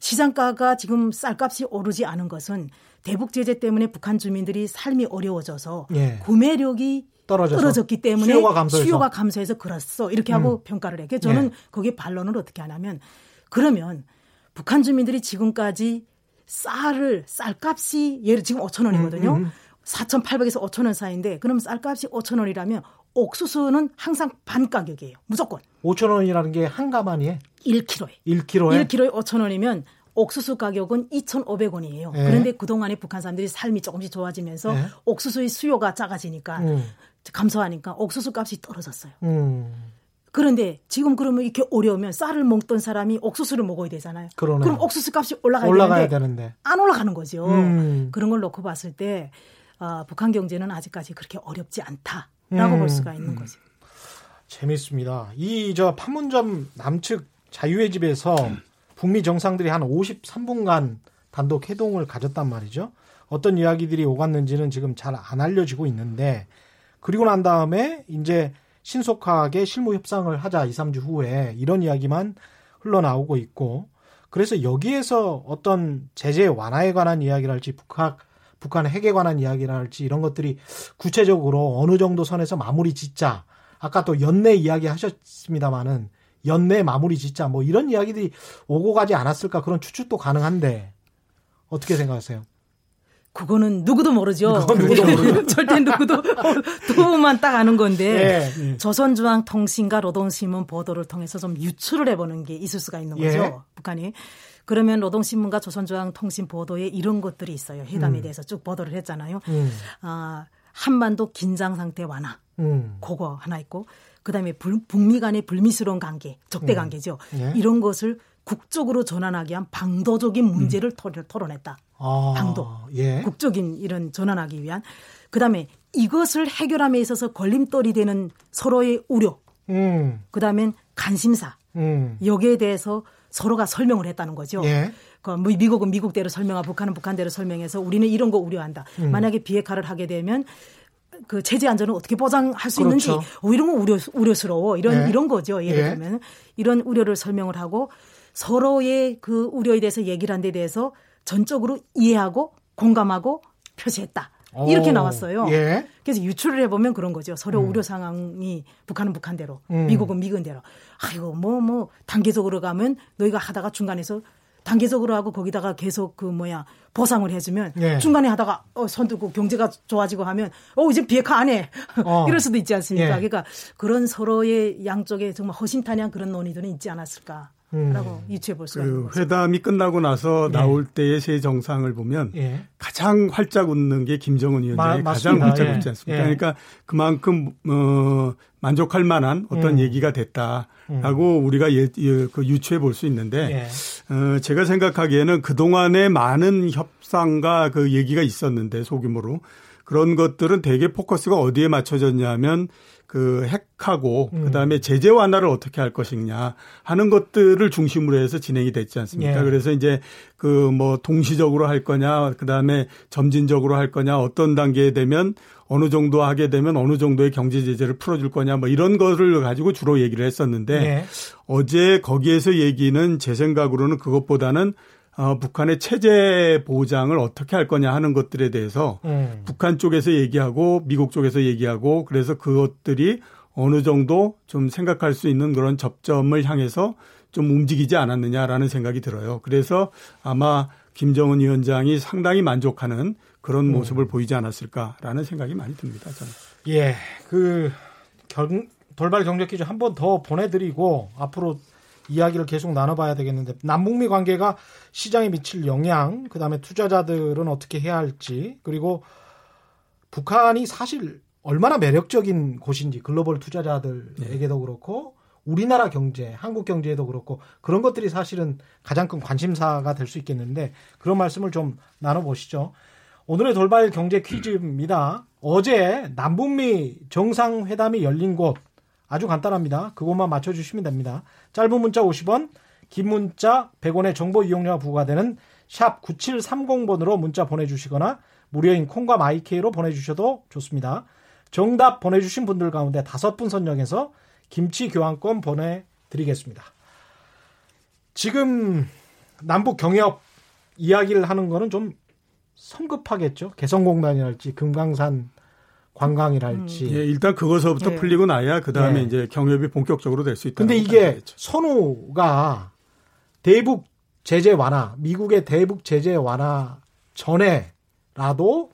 시장가가 지금 쌀값이 오르지 않은 것은 대북 제재 때문에 북한 주민들이 삶이 어려워져서 예. 구매력이 떨어져서 떨어졌기 때문에 수요가 감소해서, 수요가 감소해서 그렇소 이렇게 하고 음. 평가를 했고 저는 예. 거기에 반론을 어떻게 하냐면 그러면 북한 주민들이 지금까지 쌀을 쌀값이 예를 지금 5천 원이거든요. 음, 음. 4,800에서 5천 원 사이인데 그럼 쌀값이 5천 원이라면 옥수수는 항상 반 가격이에요. 무조건. 5천 원이라는 게 한 가마니에? 1kg에. 1kg에? 1kg에 5천 원이면 옥수수 가격은 2,500원이에요. 네. 그런데 그동안에 북한 사람들이 삶이 조금씩 좋아지면서 네. 옥수수의 수요가 작아지니까 음. 감소하니까 옥수수 값이 떨어졌어요. 음. 그런데 지금 그러면 이렇게 어려우면 쌀을 먹던 사람이 옥수수를 먹어야 되잖아요. 그러네. 그럼 옥수수 값이 올라가야, 올라가야 되는데, 되는데, 안 올라가는 거죠. 음. 그런 걸 놓고 봤을 때 어, 북한 경제는 아직까지 그렇게 어렵지 않다 라고 음. 볼 수가 있는 거죠. 재밌습니다. 이 저 판문점 남측 자유의 집에서 북미 정상들이 한 53분간 단독 회동을 가졌단 말이죠. 어떤 이야기들이 오갔는지는 지금 잘 안 알려지고 있는데 그리고 난 다음에 이제 신속하게 실무 협상을 하자 2, 3주 후에 이런 이야기만 흘러나오고 있고 그래서 여기에서 어떤 제재 완화에 관한 이야기를 할지 북한 북한 핵에 관한 이야기를 할지 이런 것들이 구체적으로 어느 정도 선에서 마무리 짓자. 아까 또 연내 이야기 하셨습니다마는 연내 마무리 짓자 뭐 이런 이야기들이 오고 가지 않았을까 그런 추측도 가능한데 어떻게 생각하세요? 그거는 누구도 모르죠. <laughs> 누구도 모르죠. <laughs> 절대 누구도 <laughs> 도움만 딱 아는 건데 예, 예. 조선중앙통신과 노동신문 보도를 통해서 좀 유출을 해보는 게 있을 수가 있는 거죠. 예. 북한이. 그러면 노동신문과 조선중앙통신 보도에 이런 것들이 있어요. 회담에 음. 대해서 쭉 보도를 했잖아요. 음. 아, 한반도 긴장 상태 완화. 음. 그거 하나 있고 그다음에 불, 북미 간의 불미스러운 관계, 적대 음. 관계죠. 예. 이런 것을 국적으로 전환하기 위한 방도적인 문제를 음. 토론했다. 아, 방도. 예. 국적인 이런 전환하기 위한. 그다음에 이것을 해결함에 있어서 걸림돌이 되는 서로의 우려. 음. 그다음엔 관심사. 음. 여기에 대해서 서로가 설명을 했다는 거죠. 예. 그 미국은 미국대로 설명하고 북한은 북한대로 설명해서 우리는 이런 거 우려한다. 음. 만약에 비핵화를 하게 되면 그 체제 안전을 어떻게 보장할 수 그렇죠. 있는지 어, 이런 거 우려 우려스러워 이런 예. 이런 거죠. 예를 예. 들면 이런 우려를 설명을 하고 서로의 그 우려에 대해서 얘기를 한 데 대해서 전적으로 이해하고 공감하고 표시했다. 이렇게 나왔어요. 예. 그래서 유출을 해보면 그런 거죠. 서로 음. 우려 상황이 북한은 북한대로, 음. 미국은 미군대로. 아이고, 뭐, 뭐, 단계적으로 가면 너희가 하다가 중간에서 단계적으로 하고 거기다가 계속 그 뭐야 보상을 해주면 예. 중간에 하다가 어, 손 들고 경제가 좋아지고 하면 어 이제 비핵화 안 해. <laughs> 어. 이럴 수도 있지 않습니까? 예. 그러니까 그런 서로의 양쪽에 정말 허심탄회한 그런 논의들은 있지 않았을까. 라고 음. 유추해 볼 수가 그 있는 거죠. 회담이 끝나고 나서 예. 나올 때의 새 정상을 보면 예. 가장 활짝 웃는 게 김정은 위원장이 마, 가장 활짝 예. 웃지 않습니까? 예. 그러니까 그만큼 어, 만족할 만한 어떤 음. 얘기가 됐다라고 음. 우리가 예, 예, 그 유추해 볼 수 있는데 예. 어, 제가 생각하기에는 그 동안에 많은 협상과 그 얘기가 있었는데 소규모로 그런 것들은 대개 포커스가 어디에 맞춰졌냐면 그 핵하고 음. 그다음에 제재 완화를 어떻게 할 것이냐 하는 것들을 중심으로 해서 진행이 됐지 않습니까? 예. 그래서 이제 그 뭐 동시적으로 할 거냐 그다음에 점진적으로 할 거냐 어떤 단계에 되면 어느 정도 하게 되면 어느 정도의 경제 제재를 풀어 줄 거냐 뭐 이런 거를 가지고 주로 얘기를 했었는데 예. 어제 거기에서 얘기는 제 생각으로는 그것보다는 어, 북한의 체제 보장을 어떻게 할 거냐 하는 것들에 대해서 음. 북한 쪽에서 얘기하고 미국 쪽에서 얘기하고 그래서 그것들이 어느 정도 좀 생각할 수 있는 그런 접점을 향해서 좀 움직이지 않았느냐라는 생각이 들어요. 그래서 아마 김정은 위원장이 상당히 만족하는 그런 음. 모습을 보이지 않았을까라는 생각이 많이 듭니다. 저는. 예, 그 경, 돌발 경제 퀴즈 한 번 더 보내드리고 앞으로 이야기를 계속 나눠봐야 되겠는데 남북미 관계가 시장에 미칠 영향, 그다음에 투자자들은 어떻게 해야 할지, 그리고 북한이 사실 얼마나 매력적인 곳인지 글로벌 투자자들에게도 네. 그렇고 우리나라 경제, 한국 경제에도 그렇고 그런 것들이 사실은 가장 큰 관심사가 될 수 있겠는데 그런 말씀을 좀 나눠보시죠. 오늘의 돌발 경제 퀴즈입니다. 어제 남북미 정상회담이 열린 곳 아주 간단합니다. 그것만 맞춰주시면 됩니다. 짧은 문자 50원, 긴 문자 100원의 정보 이용료가 부과되는 샵 9730번으로 문자 보내주시거나 무료인 콩과 마이케이로 보내주셔도 좋습니다. 정답 보내주신 분들 가운데 다섯 분 선정해서 김치 교환권 보내드리겠습니다. 지금 남북 경협 이야기를 하는 거는 좀 성급하겠죠. 개성공단이랄지 금강산 관광이랄지. 음. 예, 일단 그것서부터 예. 풀리고 나야 그 다음에 예. 이제 경협이 본격적으로 될 수 있다. 근데 이게 선우가 대북 제재 완화, 미국의 대북 제재 완화 전에라도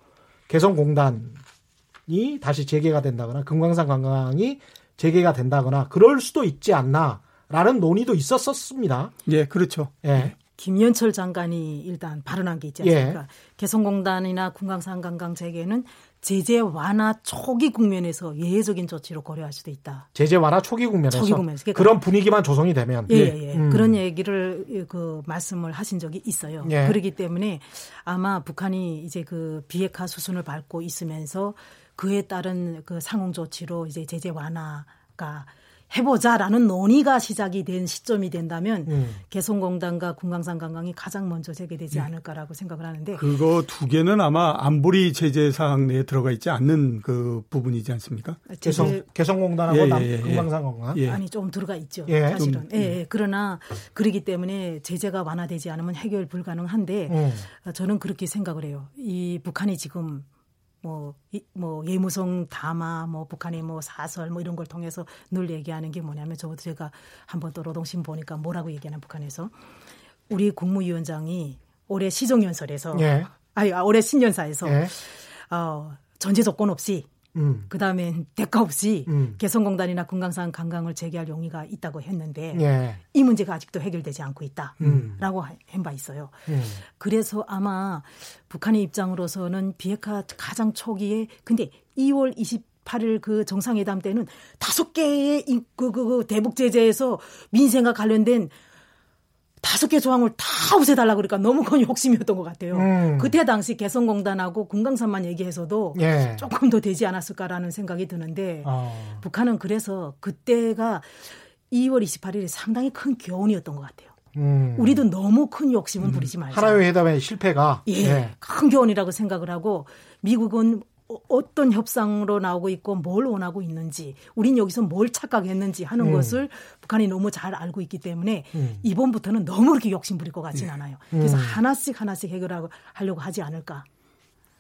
개성공단이 다시 재개가 된다거나 금강산 관광이 재개가 된다거나 그럴 수도 있지 않나라는 논의도 있었었습니다. 예, 그렇죠. 예. 김현철 장관이 일단 발언한 게 있지 않습니까? 예. 개성공단이나 금강산 관광 재개는 제재 완화 초기 국면에서 예외적인 조치로 고려할 수도 있다. 제재 완화 초기 국면에서, 초기 국면에서. 그러니까 그런 분위기만 조성이 되면 예, 예. 예. 음. 그런 얘기를 그 말씀을 하신 적이 있어요. 예. 그렇기 때문에 아마 북한이 이제 그 비핵화 수순을 밟고 있으면서 그에 따른 그 상응 조치로 이제 제재 완화가 해보자라는 논의가 시작이 된 시점이 된다면 음. 개성공단과 금강산 관광이 가장 먼저 재개되지 네. 않을까라고 생각을 하는데 그거 두 개는 아마 안보리 제재 사항 내에 들어가 있지 않는 그 부분이지 않습니까? 개성 개성공단하고 예, 예, 예, 금강산 관광 예. 아니 좀 들어가 있죠. 예. 사실은 좀, 예, 예. 그러나 그러기 때문에 제재가 완화되지 않으면 해결 불가능한데 음. 저는 그렇게 생각을 해요. 이 북한이 지금 뭐, 이, 뭐 예무성 담화, 뭐 북한의 뭐 사설 뭐 이런 걸 통해서 늘 얘기하는 게 뭐냐면 저도 제가 한번 또 노동신 보니까 뭐라고 얘기하는 북한에서 우리 국무위원장이 올해 시정연설에서 예. 아니 아, 올해 신년사에서 예. 어, 전제 조건 없이 음. 그 다음에 대가 없이 음. 개성공단이나 금강산 관광을 재개할 용의가 있다고 했는데 예. 이 문제가 아직도 해결되지 않고 있다라고 음. 한바 있어요. 예. 그래서 아마 북한의 입장으로서는 비핵화 가장 초기에 근데 2월 20 8일 그 정상회담 때는 다섯 개의 그, 그, 그 대북 제재에서 민생과 관련된 다섯 개 조항을 다 없애달라 그러니까 너무 그건 욕심이었던 것 같아요. 음. 그때 당시 개성공단하고 금강산만 얘기해서도 예. 조금 더 되지 않았을까라는 생각이 드는데 어. 북한은 그래서 그때가 2월 28일이 상당히 큰 교훈이었던 것 같아요. 음. 우리도 너무 큰 욕심은 부리지 말자. 하나의 회담의 실패가 예, 예. 큰 교훈이라고 생각을 하고 미국은 어, 어떤 협상으로 나오고 있고 뭘 원하고 있는지 우린 여기서 뭘 착각했는지 하는 음. 것을 북한이 너무 잘 알고 있기 때문에 음. 이번부터는 너무 그렇게 욕심 부릴 것 같지는 예. 않아요. 그래서 음. 하나씩 하나씩 해결하고 하려고 하지 않을까.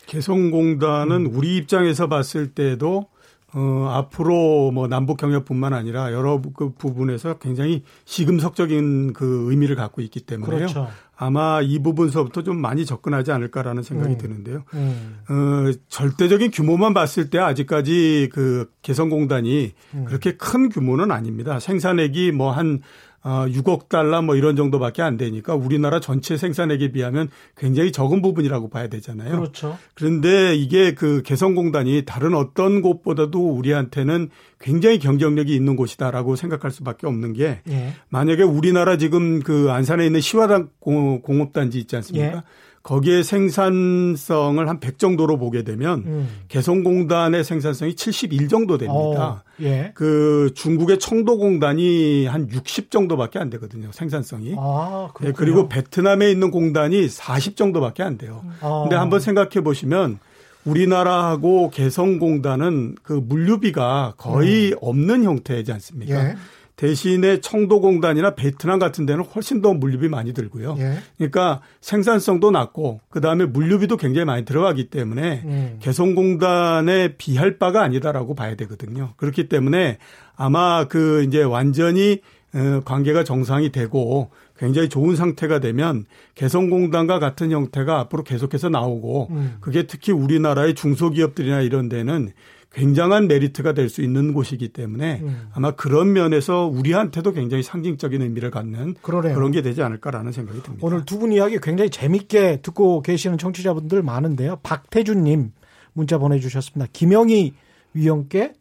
개성공단은 음. 우리 입장에서 봤을 때도 어, 앞으로 뭐 남북 경협뿐만 아니라 여러 그 부분에서 굉장히 시금석적인 그 의미를 갖고 있기 때문에요. 그렇죠. 아마 이 부분서부터 좀 많이 접근하지 않을까라는 생각이 음. 드는데요. 음. 어, 절대적인 규모만 봤을 때 아직까지 그 개성공단이 음. 그렇게 큰 규모는 아닙니다. 생산액이 뭐 한 어, 6억 달러 뭐 이런 정도밖에 안 되니까 우리나라 전체 생산액에 비하면 굉장히 적은 부분이라고 봐야 되잖아요. 그렇죠. 그런데 이게 그 개성공단이 다른 어떤 곳보다도 우리한테는 굉장히 경쟁력이 있는 곳이다라고 생각할 수밖에 없는 게 예. 만약에 우리나라 지금 그 안산에 있는 시화당 공업단지 있지 않습니까? 예. 거기에 생산성을 한 100 정도로 보게 되면 음. 개성공단의 생산성이 71 정도 됩니다. 어, 예. 그 중국의 청도공단이 한 60 정도밖에 안 되거든요. 생산성이. 아, 네, 그리고 베트남에 있는 공단이 40 정도밖에 안 돼요. 아. 근데 한번 생각해 보시면 우리나라하고 개성공단은 그 물류비가 거의 음. 없는 형태이지 않습니까? 예. 대신에 청도공단이나 베트남 같은 데는 훨씬 더 물류비 많이 들고요. 예. 그러니까 생산성도 낮고 그다음에 물류비도 굉장히 많이 들어가기 때문에 음. 개성공단에 비할 바가 아니다라고 봐야 되거든요. 그렇기 때문에 아마 그 이제 완전히 어, 관계가 정상이 되고 굉장히 좋은 상태가 되면 개성공단과 같은 형태가 앞으로 계속해서 나오고 음. 그게 특히 우리나라의 중소기업들이나 이런 데는 굉장한 메리트가 될 수 있는 곳이기 때문에 음. 아마 그런 면에서 우리한테도 굉장히 상징적인 의미를 갖는 그러네요. 그런 게 되지 않을까라는 생각이 듭니다. 오늘 두 분 이야기 굉장히 재밌게 듣고 계시는 청취자분들 많은데요. 박태준님 문자 보내주셨습니다. 김영희 위원께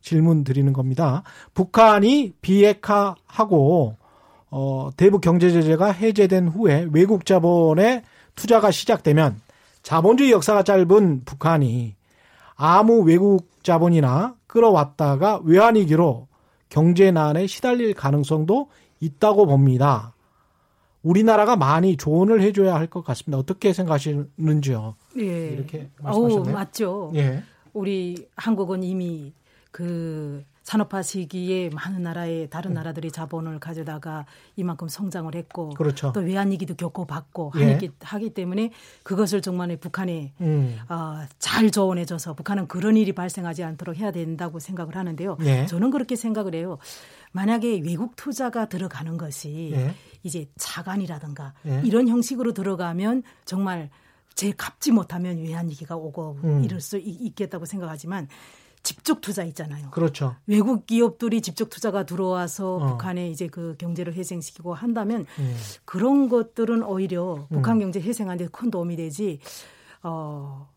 질문 드리는 겁니다. 북한이 비핵화하고 어, 대북 경제 제재가 해제된 후에 외국 자본의 투자가 시작되면 자본주의 역사가 짧은 북한이 아무 외국 자본이나 끌어왔다가 외환위기로 경제난에 시달릴 가능성도 있다고 봅니다. 우리나라가 많이 조언을 해줘야 할 것 같습니다. 어떻게 생각하시는지요? 예. 이렇게 말씀하셨네요. 오, 맞죠. 예. 우리 한국은 이미 그 산업화 시기에 많은 나라의 다른 음. 나라들이 자본을 가져다가 이만큼 성장을 했고 그렇죠. 또 외환위기도 겪어봤고 예. 하기, 때문에 그것을 정말 북한에 음. 어, 잘 조언해줘서 북한은 그런 일이 발생하지 않도록 해야 된다고 생각을 하는데요. 예. 저는 그렇게 생각을 해요. 만약에 외국 투자가 들어가는 것이 예. 이제 차관이라든가 예. 이런 형식으로 들어가면 정말 제 갚지 못하면 외환위기가 오고 음. 이럴 수 있겠다고 생각하지만 직접 투자 있잖아요. 그렇죠. 외국 기업들이 직접 투자가 들어와서 어. 북한에 이제 그 경제를 회생시키고 한다면 음. 그런 것들은 오히려 북한 음. 경제 회생하는데 큰 도움이 되지. 어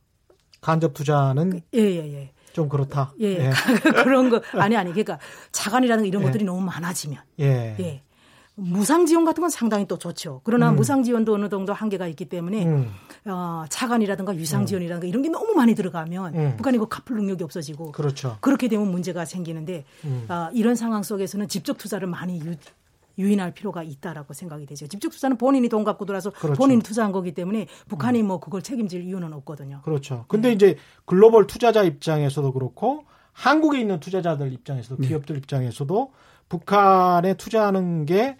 간접 투자는 예예예. 예, 예. 좀 그렇다. 예, 예. <laughs> 그런 거 아니 아니 그러니까 자간이라는 이런 예. 것들이 너무 많아지면 예. 예. 무상 지원 같은 건 상당히 또 좋죠. 그러나 음. 무상 지원도 어느 정도 한계가 있기 때문에 음. 어, 차관이라든가 유상 음. 지원이라든가 이런 게 너무 많이 들어가면 음. 북한이 그 갚을 능력이 없어지고 그렇죠. 그렇게 되면 문제가 생기는데 어, 이런 상황 속에서는 직접 투자를 많이 유, 유인할 필요가 있다라고 생각이 되죠. 직접 투자는 본인이 돈 갖고 들어와서 그렇죠. 본인이 투자한 거기 때문에 북한이 음. 뭐 그걸 책임질 이유는 없거든요. 그렇죠. 근데 네. 이제 글로벌 투자자 입장에서도 그렇고 한국에 있는 투자자들 입장에서도 네. 기업들 입장에서도 북한에 투자하는 게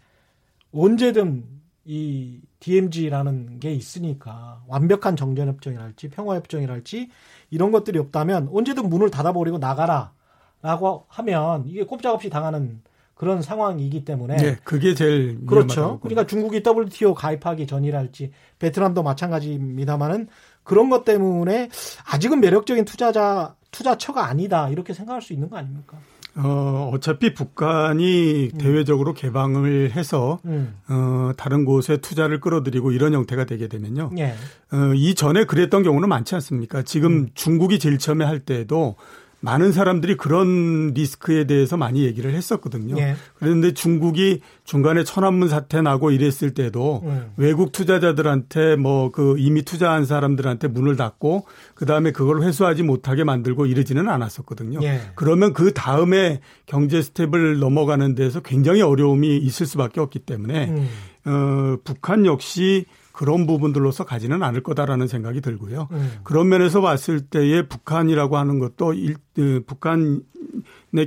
언제든 이 DMZ라는 게 있으니까 완벽한 정전협정이랄지 평화협정이랄지 이런 것들이 없다면 언제든 문을 닫아버리고 나가라라고 하면 이게 꼼짝없이 당하는 그런 상황이기 때문에 네, 그게 제일 그렇죠. 그러니까 중국이 WTO 가입하기 전이랄지 베트남도 마찬가지입니다만은 그런 것 때문에 아직은 매력적인 투자자 투자처가 아니다 이렇게 생각할 수 있는 거 아닙니까? 어, 어차피 북한이 음. 대외적으로 개방을 해서, 음. 어, 다른 곳에 투자를 끌어들이고 이런 형태가 되게 되면요. 예. 어, 이전에 그랬던 경우는 많지 않습니까? 지금 음. 중국이 제일 처음에 할 때도 많은 사람들이 그런 리스크에 대해서 많이 얘기를 했었거든요. 예. 그런데 중국이 중간에 천안문 사태 나고 이랬을 때도 음. 외국 투자자들한테 뭐 그 이미 투자한 사람들한테 문을 닫고 그 다음에 그걸 회수하지 못하게 만들고 이러지는 않았었거든요. 예. 그러면 그 다음에 경제 스텝을 넘어가는 데서 굉장히 어려움이 있을 수밖에 없기 때문에 음. 어, 북한 역시 그런 부분들로서 가지는 않을 거다라는 생각이 들고요. 음. 그런 면에서 봤을 때의 북한이라고 하는 것도 일, 그 북한의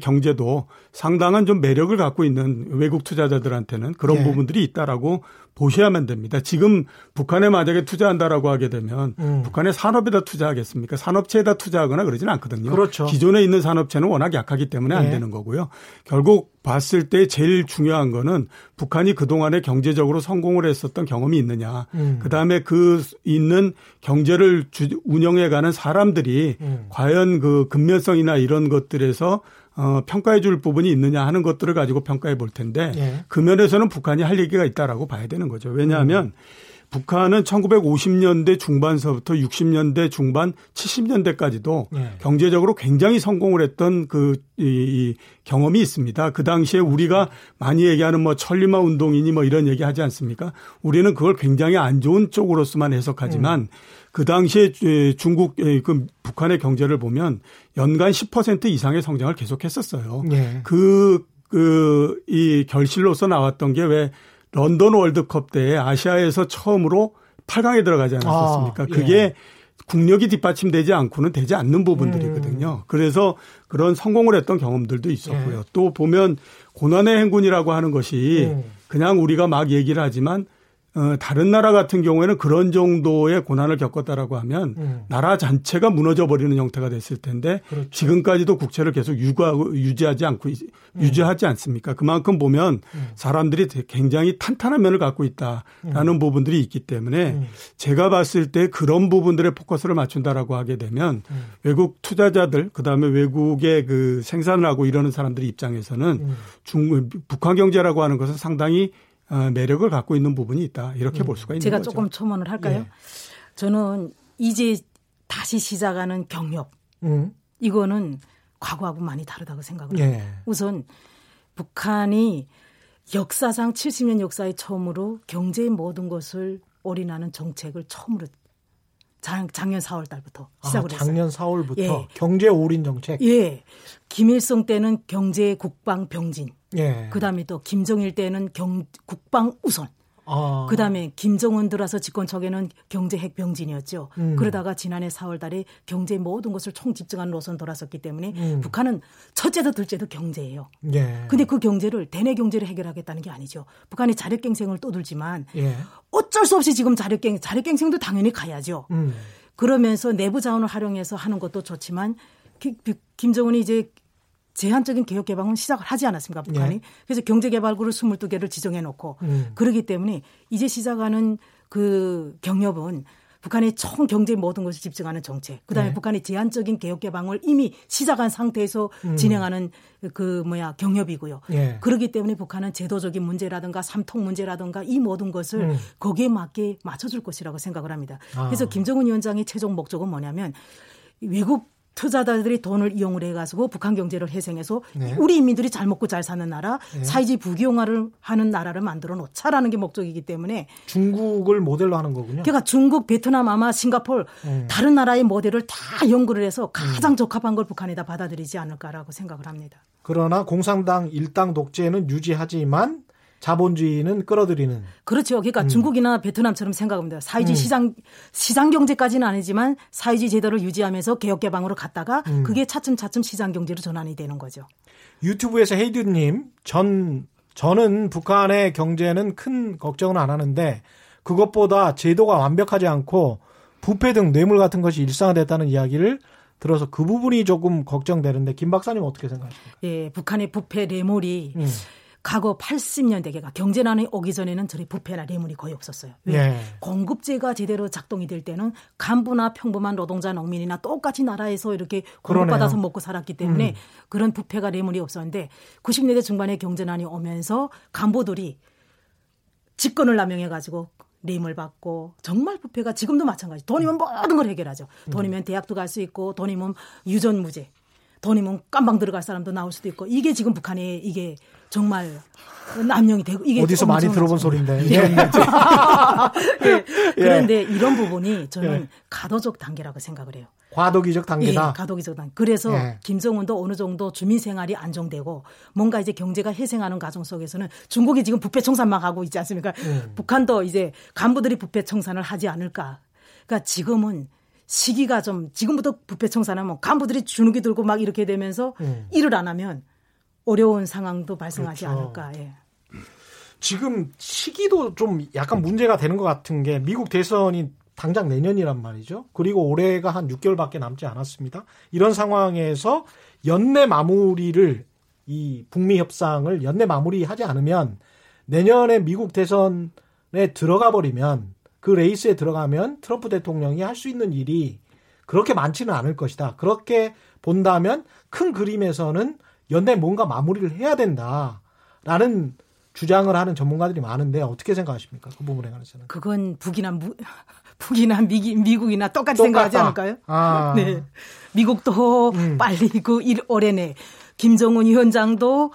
경제도 상당한 좀 매력을 갖고 있는 외국 투자자들한테는 그런 네. 부분들이 있다라고 보셔야만 됩니다. 지금 북한에 만약에 투자한다라고 하게 되면 음. 북한의 산업에다 투자하겠습니까? 산업체에다 투자하거나 그러지는 않거든요. 그렇죠. 기존에 있는 산업체는 워낙 약하기 때문에 안 네. 되는 거고요. 결국 봤을 때 제일 중요한 거는 북한이 그동안에 경제적으로 성공을 했었던 경험이 있느냐. 음. 그다음에 그 있는 경제를 운영해 가는 사람들이 음. 과연 그 근면성이나 이런 것들에서 어, 평가해 줄 부분이 있느냐 하는 것들을 가지고 평가해 볼 텐데 예. 그 면에서는 북한이 할 얘기가 있다라고 봐야 되는 거죠. 왜냐하면 음. 북한은 1950년대 중반서부터 60년대 중반 70년대까지도 예. 경제적으로 굉장히 성공을 했던 그 이, 이 경험이 있습니다. 그 당시에 우리가 많이 얘기하는 뭐 천리마 운동이니 뭐 이런 얘기 하지 않습니까? 우리는 그걸 굉장히 안 좋은 쪽으로서만 해석하지만 음. 그 당시에 중국 그 북한의 경제를 보면 연간 10% 이상의 성장을 계속했었어요. 예. 그그 이 결실로서 나왔던 게왜 런던 월드컵 때 아시아에서 처음으로 8강에 들어가지 않았었습니까? 아, 예. 그게 국력이 뒷받침되지 않고는 되지 않는 부분들이거든요. 음. 그래서 그런 성공을 했던 경험들도 있었고요. 예. 또 보면 고난의 행군이라고 하는 것이 음. 그냥 우리가 막 얘기를 하지만 어, 다른 나라 같은 경우에는 그런 정도의 고난을 겪었다라고 하면 음. 나라 전체가 무너져 버리는 형태가 됐을 텐데 그렇죠. 지금까지도 국채를 계속 유가하고 유지하지 않고 음. 유지하지 않습니까? 그만큼 보면 음. 사람들이 굉장히 탄탄한 면을 갖고 있다라는 음. 부분들이 있기 때문에 음. 제가 봤을 때 그런 부분들에 포커스를 맞춘다라고 하게 되면 음. 외국 투자자들 그다음에 외국의 그 생산을 하고 이러는 사람들 입장에서는 중 북한 경제라고 하는 것은 상당히 어, 매력을 갖고 있는 부분이 있다 이렇게 음. 볼 수가 있는 제가 거죠. 제가 조금 첨언을 할까요? 예. 저는 이제 다시 시작하는 경력 음. 이거는 과거하고 많이 다르다고 생각을 예. 합니다. 우선 북한이 역사상 70년 역사의 처음으로 경제의 모든 것을 올인하는 정책을 처음으로 작, 년 4월 달부터 아, 시작을 아, 작년 했어요. 4월부터 예. 경제 올인 정책. 예. 김일성 때는 경제 국방 병진. 예. 그다음에 또 김정일 때는 경 국방 우선. 아. 그다음에 김정은 들어서 집권 초기에는 경제 핵병진이었죠. 음. 그러다가 지난해 4월 달에 경제 모든 것을 총집중한 노선 돌아섰기 때문에 음. 북한은 첫째도 둘째도 경제예요. 예. 근데 그 경제를 대내 경제를 해결하겠다는 게 아니죠. 북한이 자력갱생을 또 들지만 예. 어쩔 수 없이 지금 자력갱 자력갱생도 당연히 가야죠. 음. 그러면서 내부 자원을 활용해서 하는 것도 좋지만 김정은이 이제 제한적인 개혁 개방은 시작을 하지 않았습니까 북한이? 예. 그래서 경제 개발구를 22개를 지정해 놓고 음. 그러기 때문에 이제 시작하는 그 경협은 북한의 총 경제 모든 것을 집중하는 정책, 그다음에 네. 북한의 제한적인 개혁 개방을 이미 시작한 상태에서 음. 진행하는 그 뭐야 경협이고요. 예. 그렇기 때문에 북한은 제도적인 문제라든가 삼통 문제라든가 이 모든 것을 음. 거기에 맞게 맞춰줄 것이라고 생각을 합니다. 아. 그래서 김정은 위원장의 최종 목적은 뭐냐면 외국 투자자들이 돈을 이용을 해가지고 북한 경제를 해생해서 네. 우리 인민들이 잘 먹고 잘 사는 나라, 네. 사회주의 부귀영화를 하는 나라를 만들어 놓자라는 게 목적이기 때문에 중국을 모델로 하는 거군요. 그러니까 중국, 베트남, 아마 싱가폴 음. 다른 나라의 모델을 다 연구를 해서 가장 음. 적합한 걸 북한에다 받아들이지 않을까라고 생각을 합니다. 그러나 공산당 일당 독재는 유지하지만 자본주의는 끌어들이는. 그렇죠. 그러니까 음. 중국이나 베트남처럼 생각합니다. 사회주의 음. 시장 시장 경제까지는 아니지만 사회주의 제도를 유지하면서 개혁 개방으로 갔다가 음. 그게 차츰차츰 시장 경제로 전환이 되는 거죠. 유튜브에서 헤이드님 전 저는 북한의 경제는 큰 걱정은 안 하는데 그것보다 제도가 완벽하지 않고 부패 등 뇌물 같은 것이 일상화됐다는 이야기를 들어서 그 부분이 조금 걱정되는데 김 박사님 어떻게 생각하십니까? 예, 북한의 부패 뇌물이 음. 과거 80년대가 경제난이 오기 전에는 저희 부패나 뇌물이 거의 없었어요. 왜? 예. 공급제가 제대로 작동이 될 때는 간부나 평범한 노동자 농민이나 똑같이 나라에서 이렇게 공급받아서 먹고 살았기 때문에 음. 그런 부패가 뇌물이 없었는데 90년대 중반에 경제난이 오면서 간부들이 집권을 남용해 가지고 뇌물 받고 정말 부패가 지금도 마찬가지. 돈이면 모든 걸 해결하죠. 돈이면 대학도 갈 수 있고 돈이면 유전무죄. 돈이면 깜방 들어갈 사람도 나올 수도 있고 이게 지금 북한의 이게 정말 남용이 되고 이게 어디서 많이 들어본 소리인데. <laughs> 예. 예. 그런데 예. 이런 부분이 저는 예. 가도적 단계라고 생각을 해요. 과도기적 단계다. 예, 가도기적 단계. 그래서 예. 김정은도 어느 정도 주민 생활이 안정되고 뭔가 이제 경제가 회생하는 과정 속에서는 중국이 지금 부패 청산만 하고 있지 않습니까? 음. 북한도 이제 간부들이 부패 청산을 하지 않을까. 그러니까 지금은 시기가 좀 지금부터 부패 청산하면 간부들이 주눅이 들고 막 이렇게 되면서 음. 일을 안 하면 어려운 상황도 발생하지 그렇죠. 않을까. 예. 지금 시기도 좀 약간 문제가 되는 것 같은 게 미국 대선이 당장 내년이란 말이죠. 그리고 올해가 한 6개월밖에 남지 않았습니다. 이런 상황에서 연내 마무리를 이 북미 협상을 연내 마무리하지 않으면 내년에 미국 대선에 들어가 버리면 그 레이스에 들어가면 트럼프 대통령이 할 수 있는 일이 그렇게 많지는 않을 것이다. 그렇게 본다면 큰 그림에서는 연내 뭔가 마무리를 해야 된다라는 주장을 하는 전문가들이 많은데 어떻게 생각하십니까? 그 부분에 관해서는. 그건 북이나 무, <laughs> 북이나 미, 미국이나 똑같이 똑같다. 생각하지 않을까요? 아. <laughs> 네. 미국도 음. 빨리 그 일, 올해 내 김정은 위원장도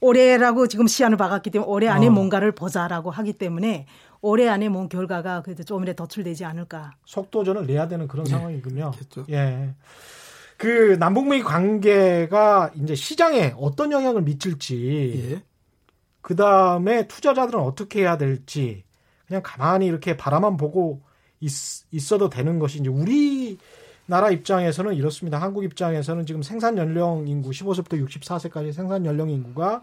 올해라고 지금 시한을 박았기 때문에 올해 안에 어. 뭔가를 보자라고 하기 때문에 올해 안에 뭔 결과가 그래도 조금이라도 도출되지 않을까. 속도전을 내야 되는 그런 네. 상황이군요. 그렇죠. 예. 그 남북미 관계가 이제 시장에 어떤 영향을 미칠지, 예. 그 다음에 투자자들은 어떻게 해야 될지, 그냥 가만히 이렇게 바라만 보고 있, 어도 되는 것이 이제 우리 나라 입장에서는 이렇습니다. 한국 입장에서는 지금 생산 연령 인구 15세부터 64세까지 생산 연령 인구가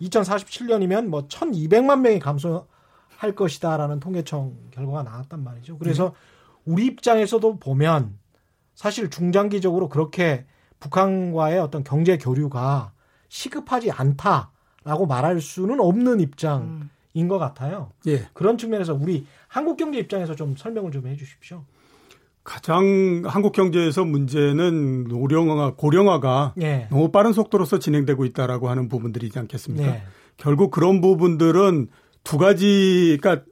2047년이면 뭐 1,200만 명이 감소할 것이다라는 통계청 결과가 나왔단 말이죠. 그래서 네. 우리 입장에서도 보면 사실 중장기적으로 그렇게 북한과의 어떤 경제 교류가 시급하지 않다라고 말할 수는 없는 입장인 음. 것 같아요. 예. 그런 측면에서 우리 한국 경제 입장에서 좀 설명을 좀 해주십시오. 가장 한국 경제에서 문제는 고령화, 고령화가 예. 너무 빠른 속도로서 진행되고 있다라고 하는 부분들이지 않겠습니까? 예. 결국 그런 부분들은 두 가지, 그러니까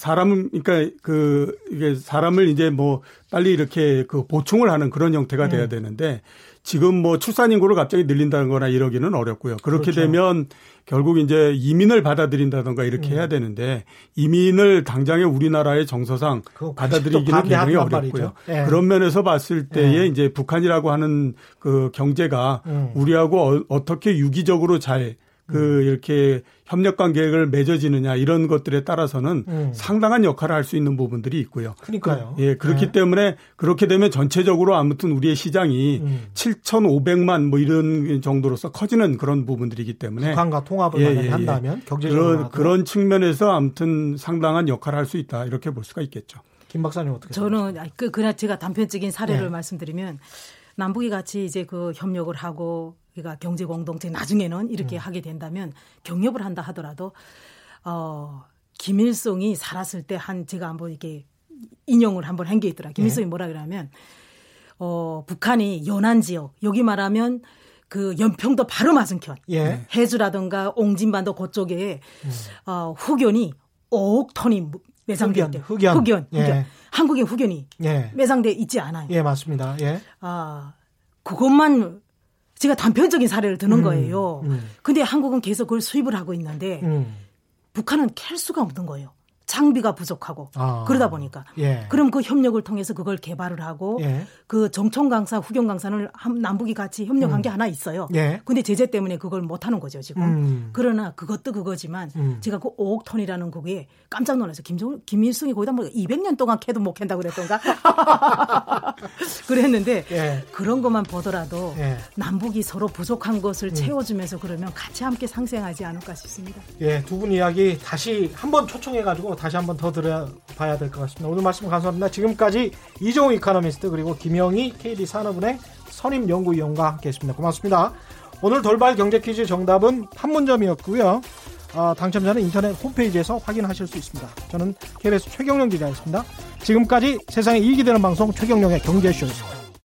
사람은 그러니까 그 이게 사람을 이제 뭐 빨리 이렇게 그 보충을 하는 그런 형태가 돼야 음. 되는데 지금 뭐 출산 인구를 갑자기 늘린다는 거나 이러기는 어렵고요. 그렇게 그렇죠. 되면 결국 이제 이민을 받아들인다던가 이렇게 음. 해야 되는데 이민을 당장에 우리나라의 정서상 받아들이기는 굉장히 어렵고요. 예. 그런 면에서 봤을 때에 예. 이제 북한이라고 하는 그 경제가 음. 우리하고 어, 떻게 유기적으로 잘 그 이렇게 협력 관계를 맺어지느냐 이런 것들에 따라서는 음. 상당한 역할을 할 수 있는 부분들이 있고요. 그러니까요. 그, 예, 그렇기 네. 때문에 그렇게 되면 전체적으로 아무튼 우리의 시장이 음. 7,500만 뭐 이런 정도로서 커지는 그런 부분들이기 때문에 북한과 통합을 예, 예, 예. 한다면 경제적으로 그런, 그런 측면에서 아무튼 상당한 역할을 할 수 있다 이렇게 볼 수가 있겠죠. 김 박사님 어떻게 저는 그 그냥 제가 단편적인 사례를 네. 말씀드리면 남북이 같이 이제 그 협력을 하고 우리가 경제 공동체 나중에는 이렇게 음. 하게 된다면 경협을 한다 하더라도 어 김일성이 살았을 때 한 제가 한번 이렇게 인용을 한번 한 게 있더라. 김일성이 네. 뭐라 그러냐면 어 북한이 연안 지역 여기 말하면 그 연평도 바로 맞은편 예. 해주라든가 옹진반도 그쪽에 음. 어 후견이 5억 톤이 매장돼 있대. 흑연. 흑연. 흑연. 예. 한국의 후견이 예. 매장돼 있지 않아요. 예, 맞습니다. 예. 아 그것만 제가 단편적인 사례를 드는 음, 거예요. 음. 근데 한국은 계속 그걸 수입을 하고 있는데 음. 북한은 캘 수가 없는 거예요. 장비가 부족하고 아, 그러다 보니까 예. 그럼 그 협력을 통해서 그걸 개발을 하고 예. 그 정총 강사 후경 강사를 남북이 같이 협력한 음. 게 하나 있어요. 예. 근데 제재 때문에 그걸 못 하는 거죠 지금. 음. 그러나 그것도 그거지만 음. 제가 그 5억 톤이라는 그게 깜짝 놀라서 김정 김일성이 거기다 뭐 200년 동안 캐도 못 캔다고 그랬던가 <laughs> 그랬는데 예. 그런 것만 보더라도 예. 남북이 서로 부족한 것을 음. 채워주면서 그러면 같이 함께 상생하지 않을까 싶습니다. 예, 두 분 이야기 다시 한번 초청해가지고 다시 한번 더 들어봐야 될 것 같습니다. 오늘 말씀 감사합니다. 지금까지 이종우 이카노미스트 그리고 김영희 KD 산업은행 선임연구위원과 함께했습니다. 고맙습니다. 오늘 돌발 경제 퀴즈 정답은 판문점이었고요. 어, 당첨자는 인터넷 홈페이지에서 확인하실 수 있습니다. 저는 KBS 최경영 기자였습니다. 지금까지 세상에 이익이 되는 방송 최경영의 경제쇼였습니다.